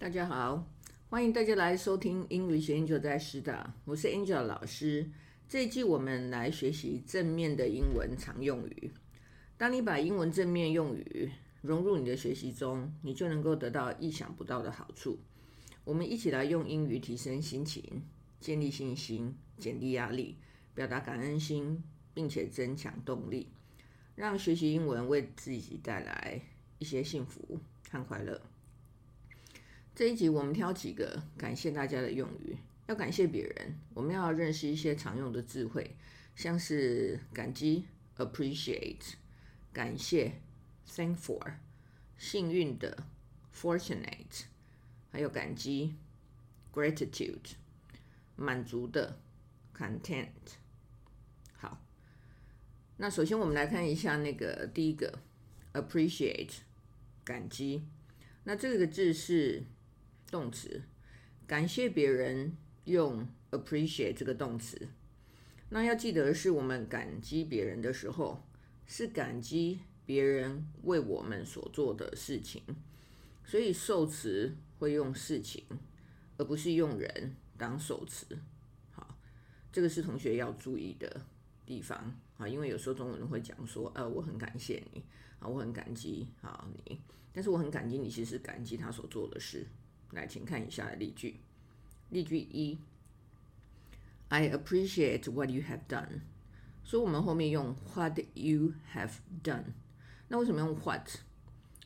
大家好，欢迎大家来收听英语学 Angel 在师的，我是 Angel 老师。这一季我们来学习正面的英文常用语。当你把英文正面用语融入你的学习中，你就能够得到意想不到的好处。我们一起来用英语提升心情，建立信心，减低压力，表达感恩心，并且增强动力，让学习英文为自己带来一些幸福和快乐。这一集我们挑几个感谢大家的用语。要感谢别人，我们要认识一些常用的智慧，像是感激 （appreciate）、感谢 （thankful）、幸运的 （fortunate），还有感激 （gratitude）、满足的 （content）。好，那首先我们来看一下那个第一个 appreciate 感激。那这个字是。动词，感谢别人用 appreciate 这个动词。那要记得是我们感激别人的时候，是感激别人为我们所做的事情，所以受词会用事情，而不是用人当受词。好，这个是同学要注意的地方啊，因为有时候中文会讲说，呃，我很感谢你啊，我很感激啊你，但是我很感激你，其实感激他所做的事。来，请看以下的例句。例句一：I appreciate what you have done。所以我们后面用 what you have done。那为什么用 what？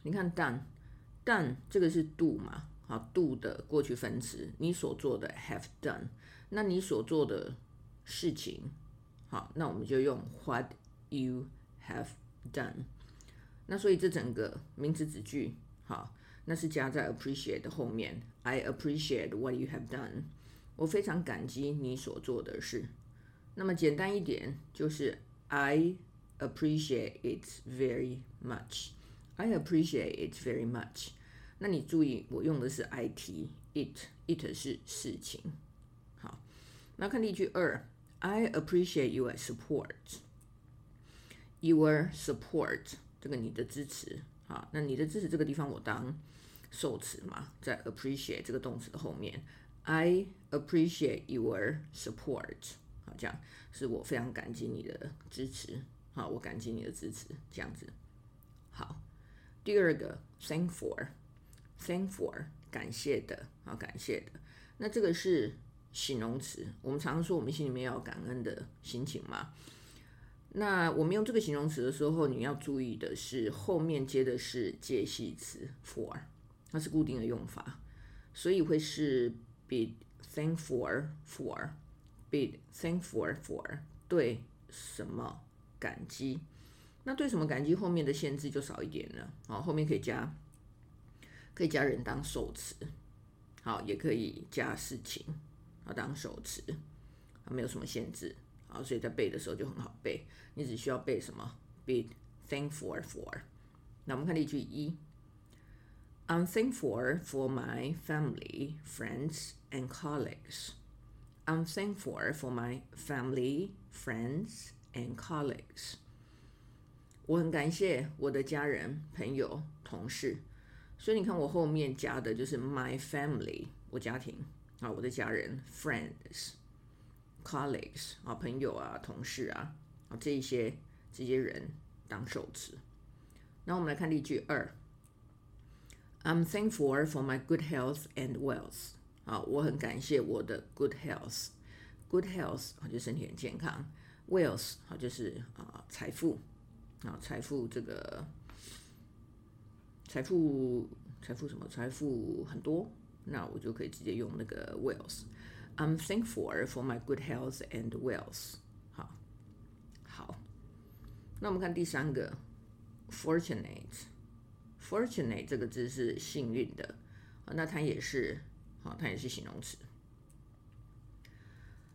你看 done，done 这个是 do 嘛？好，do 的过去分词，你所做的 have done。那你所做的事情，好，那我们就用 what you have done。那所以这整个名词子句，好。那是加在 appreciate 的后面。I appreciate what you have done。我非常感激你所做的事。那么简单一点就是 I appreciate it very much。I appreciate it very much。那你注意，我用的是 it。it，it 是事情。好，那看例句二。I appreciate your support。Your support，这个你的支持。 好，那你的支持这个地方我当受词嘛，在 appreciate 这个动词的后面，I appreciate your support。好，这样是我非常感激你的支持。好，我感激你的支持，这样子。好，第二个 thank for，thank for 感谢的，好感谢的。那这个是形容词，我们常常说我们心里面要感恩的心情嘛。那我们用这个形容词的时候，你要注意的是后面接的是介系词 for，它是固定的用法，所以会是 be thankful for，be thankful for 对什么感激？那对什么感激？后面的限制就少一点了。好，后面可以加可以加人当受词，好，也可以加事情啊当受词，啊没有什么限制。啊，所以在背的时候就很好背，你只需要背什么？Be thankful for。那我们看例句一：I'm thankful for my family, friends, and colleagues. I'm thankful for my family, friends, and colleagues. 我很感谢我的家人、朋友、同事。所以你看，我后面加的就是 my family，我家庭啊，我的家人，friends。Colleagues 啊，朋友啊，同事啊，啊，这一些这些人当受词。那我们来看例句二：I'm thankful for my good health and wealth。啊，我很感谢我的 good health。good health 啊，就身体很健康；wealth 啊，就是啊财富啊，财富这个财富财富什么？财富很多，那我就可以直接用那个 wealth。I'm thankful for my good health and wealth。好，好，那我们看第三个，fortunate。fortunate 这个字是幸运的，那它也是，好，它也是形容词。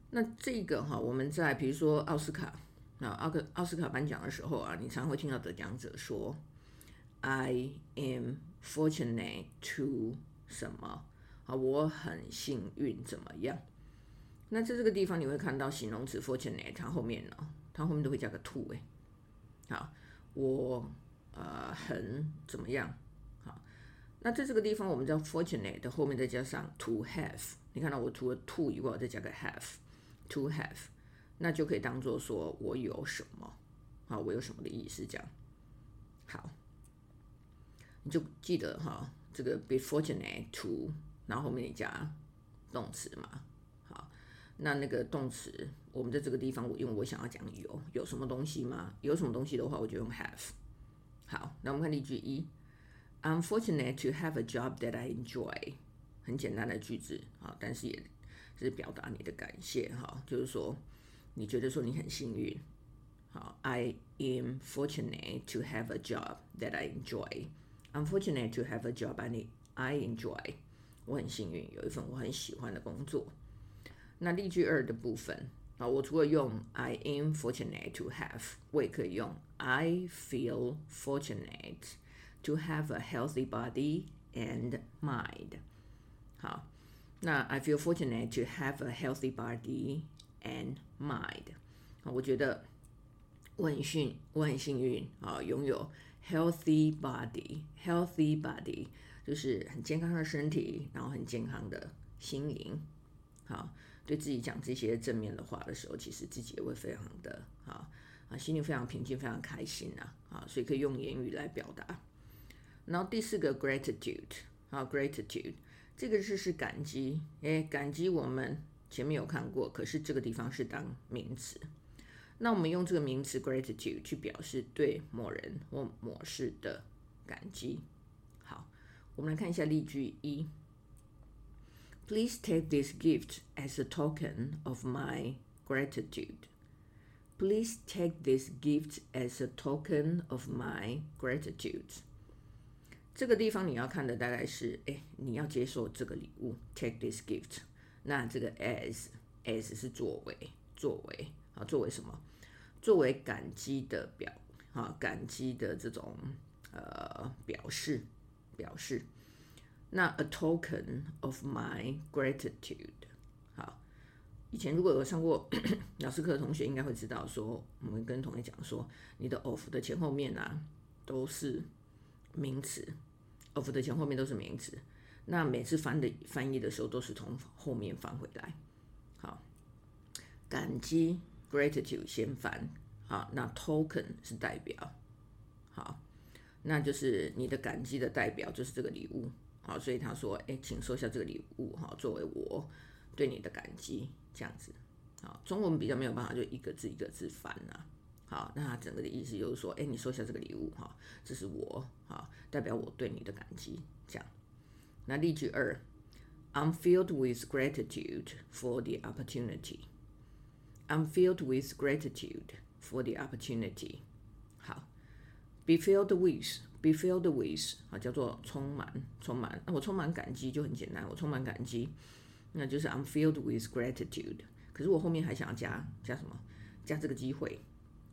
那这个哈，我们在比如说奥斯卡，那奥克奥斯卡颁奖的时候啊，你常会听到得奖者说，I am fortunate to 什么。啊，我很幸运，怎么样？那在这个地方你会看到形容词 fortunate，它后面呢，它后面都会加个 to 哎。好，我呃很怎么样？好，那在这个地方，我们叫 fortunate 后面再加上 to have，你看到我除了 to 以外，再加个 have，to have，那就可以当做说我有什么，啊，我有什么的意思这样。好，你就记得哈，这个 be fortunate to，然后后面你加动词嘛。好，那那个动词，我们在这个地方，我因为我想要讲有有什么东西吗？有什么东西的话，我就用 have。好，那我们看例句一。I'm fortunate to have a job that I enjoy。很简单的句子啊，但是也是表达你的感谢哈，就是说你觉得说你很幸运。好，I am fortunate to have a job that I enjoy。I'm fortunate to have a job I I enjoy。我很幸运有一份我很喜欢的工作。那例句二的部分啊，我除了用 I am fortunate to have，我也可以用 I feel fortunate。to have a healthy body and mind。好，那 I feel fortunate to have a healthy body and mind。啊，我觉得我很幸我很幸运啊，拥有 healthy body，healthy body 就是很健康的身体，然后很健康的心灵。好，对自己讲这些正面的话的时候，其实自己也会非常的啊啊，心里非常平静，非常开心呐啊，所以可以用言语来表达。然后第四个 gratitude 啊，gratitude 这个字是感激，诶，感激我们前面有看过，可是这个地方是当名词。那我们用这个名词 gratitude 去表示对某人或某事的感激。我们来看一下例句一：Please take this gift as a token of my gratitude. Please take this gift as a token of my gratitude. 这个地方你要看的大概是，哎，你要接受这个礼物，take this gift。那这个 as as 是作为，作为啊，作为什么？作为感激的表啊，感激的这种呃表示，表示。那 a token of my gratitude。好，以前如果有上过 老师课的同学应该会知道，说我们跟同学讲说，你的 of 的前后面啊都是名词。of 的前后面都是名词，那每次翻的翻译的时候都是从后面翻回来。好，感激 gratitude 先翻，好，那 token 是代表，好，那就是你的感激的代表就是这个礼物，好，所以他说，哎，请收下这个礼物，哈，作为我对你的感激，这样子，好，中文比较没有办法就一个字一个字翻啊。好，那他整个的意思就是说，哎，你收下这个礼物哈，这是我哈，代表我对你的感激。这样，那例句二，I'm filled with gratitude for the opportunity. I'm filled with gratitude for the opportunity.，be filled with, be filled with 啊，叫做充满，充满。那我充满感激就很简单，我充满感激，那就是 I'm filled with gratitude。可是我后面还想要加加什么？加这个机会。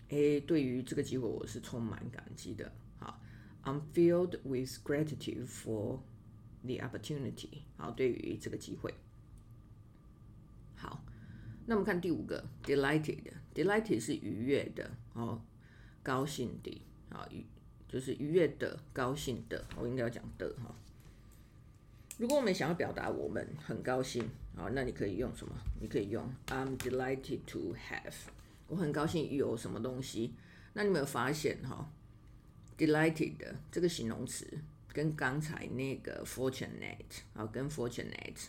诶，对于这个机会，我是充满感激的。好，I'm filled with gratitude for the opportunity。好，对于这个机会。好，那我们看第五个，delighted。delighted 是愉悦的，哦，高兴的，啊，愉就是愉悦的，高兴的。我应该要讲的哈。如果我们想要表达我们很高兴，啊，那你可以用什么？你可以用 I'm delighted to have。我很高兴有什么东西，那你有没有发现哈？delighted 这个形容词跟刚才那个 fortunate 啊，跟 fortunate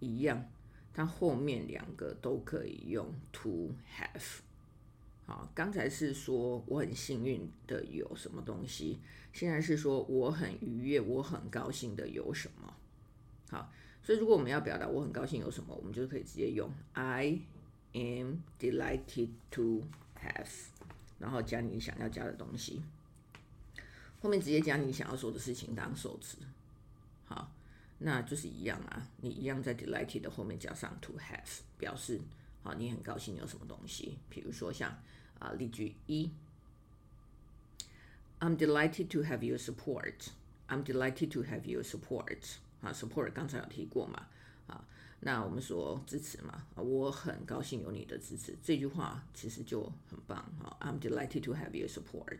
一样，它后面两个都可以用 to have。好，刚才是说我很幸运的有什么东西，现在是说我很愉悦，我很高兴的有什么。好，所以如果我们要表达我很高兴有什么，我们就可以直接用 I。am delighted to have，然后加你想要加的东西，后面直接加你想要说的事情当受词，好，那就是一样啊，你一样在 delighted 的后面加上 to have，表示好你很高兴有什么东西，比如说像啊例句一，I'm delighted to have your support，I'm delighted to have your support，啊 support 刚才有提过嘛，啊。那我们说支持嘛，我很高兴有你的支持，这句话其实就很棒哈。I'm delighted to have your support。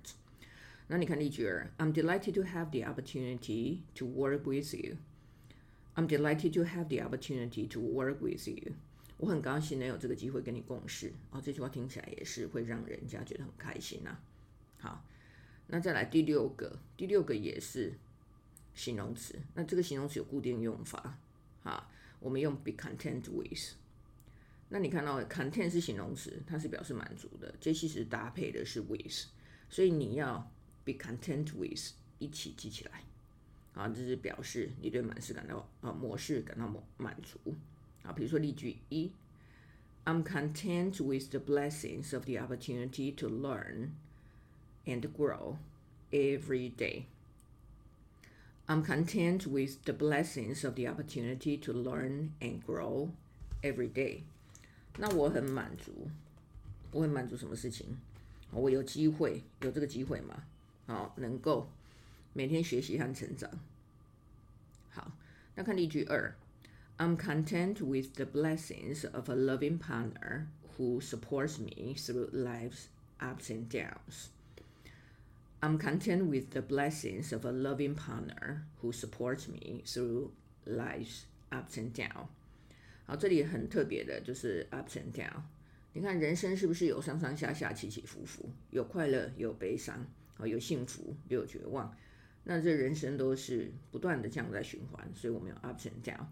那你看例句二，I'm delighted to have the opportunity to work with you. I'm delighted to have the opportunity to work with you. 我很高兴能有这个机会跟你共事。哦，这句话听起来也是会让人家觉得很开心呐。好，那再来第六个，第六个也是形容词。那这个形容词有固定用法，啊，我们用 be content with。那你看到 content 是形容词，它是表示满足的，这其实搭配的是 with，所以你要 be content with 一起记起来。啊，这是表示你对满事感到啊模式感到满满足啊。比如说例句一，I'm content with the blessings of the opportunity to learn and grow every day. I'm content with the blessings of the opportunity to learn and grow every day. 那我很满足，我很满足什么事情？我有机会，有这个机会嘛？好，能够。每天学习和成长。好，那看例句二 ，I'm content with the blessings of a loving partner who supports me through life's ups and downs. I'm content with the blessings of a loving partner who supports me through life's ups and downs. 好，这里很特别的就是 ups and downs。你看人生是不是有上上下下、起起伏伏，有快乐，有悲伤，啊，有幸福，又有绝望。那这人生都是不断的这样在循环，所以我们要 up and down。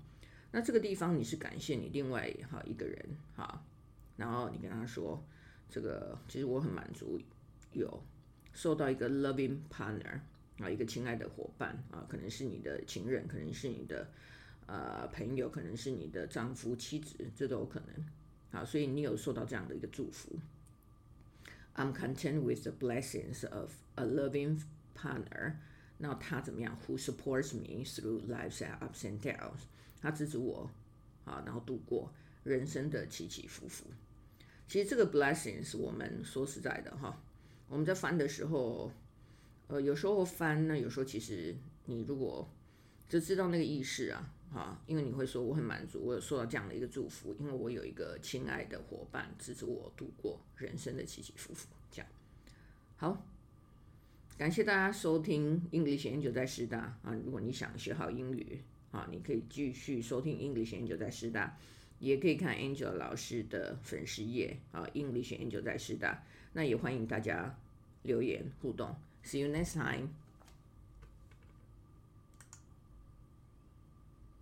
那这个地方你是感谢你另外哈一个人哈，然后你跟他说，这个其实我很满足，有受到一个 loving partner 啊，一个亲爱的伙伴啊，可能是你的情人，可能是你的呃朋友，可能是你的丈夫、妻子，这都有可能啊，所以你有受到这样的一个祝福。I'm content with the blessings of a loving partner. 那他怎么样？Who supports me through life's ups and downs？他支持我啊，然后度过人生的起起伏伏。其实这个 blessings，我们说实在的哈，我们在翻的时候，呃，有时候翻呢，有时候其实你如果就知道那个意识啊，哈，因为你会说我很满足，我有受到这样的一个祝福，因为我有一个亲爱的伙伴支持我度过人生的起起伏伏，这样好。感谢大家收听 English 研究在师大啊！如果你想学好英语啊，你可以继续收听 English Angel 在师大，也可以看 Angel 老师的粉丝页啊，English Angel 在师大。那也欢迎大家留言互动。See you next time.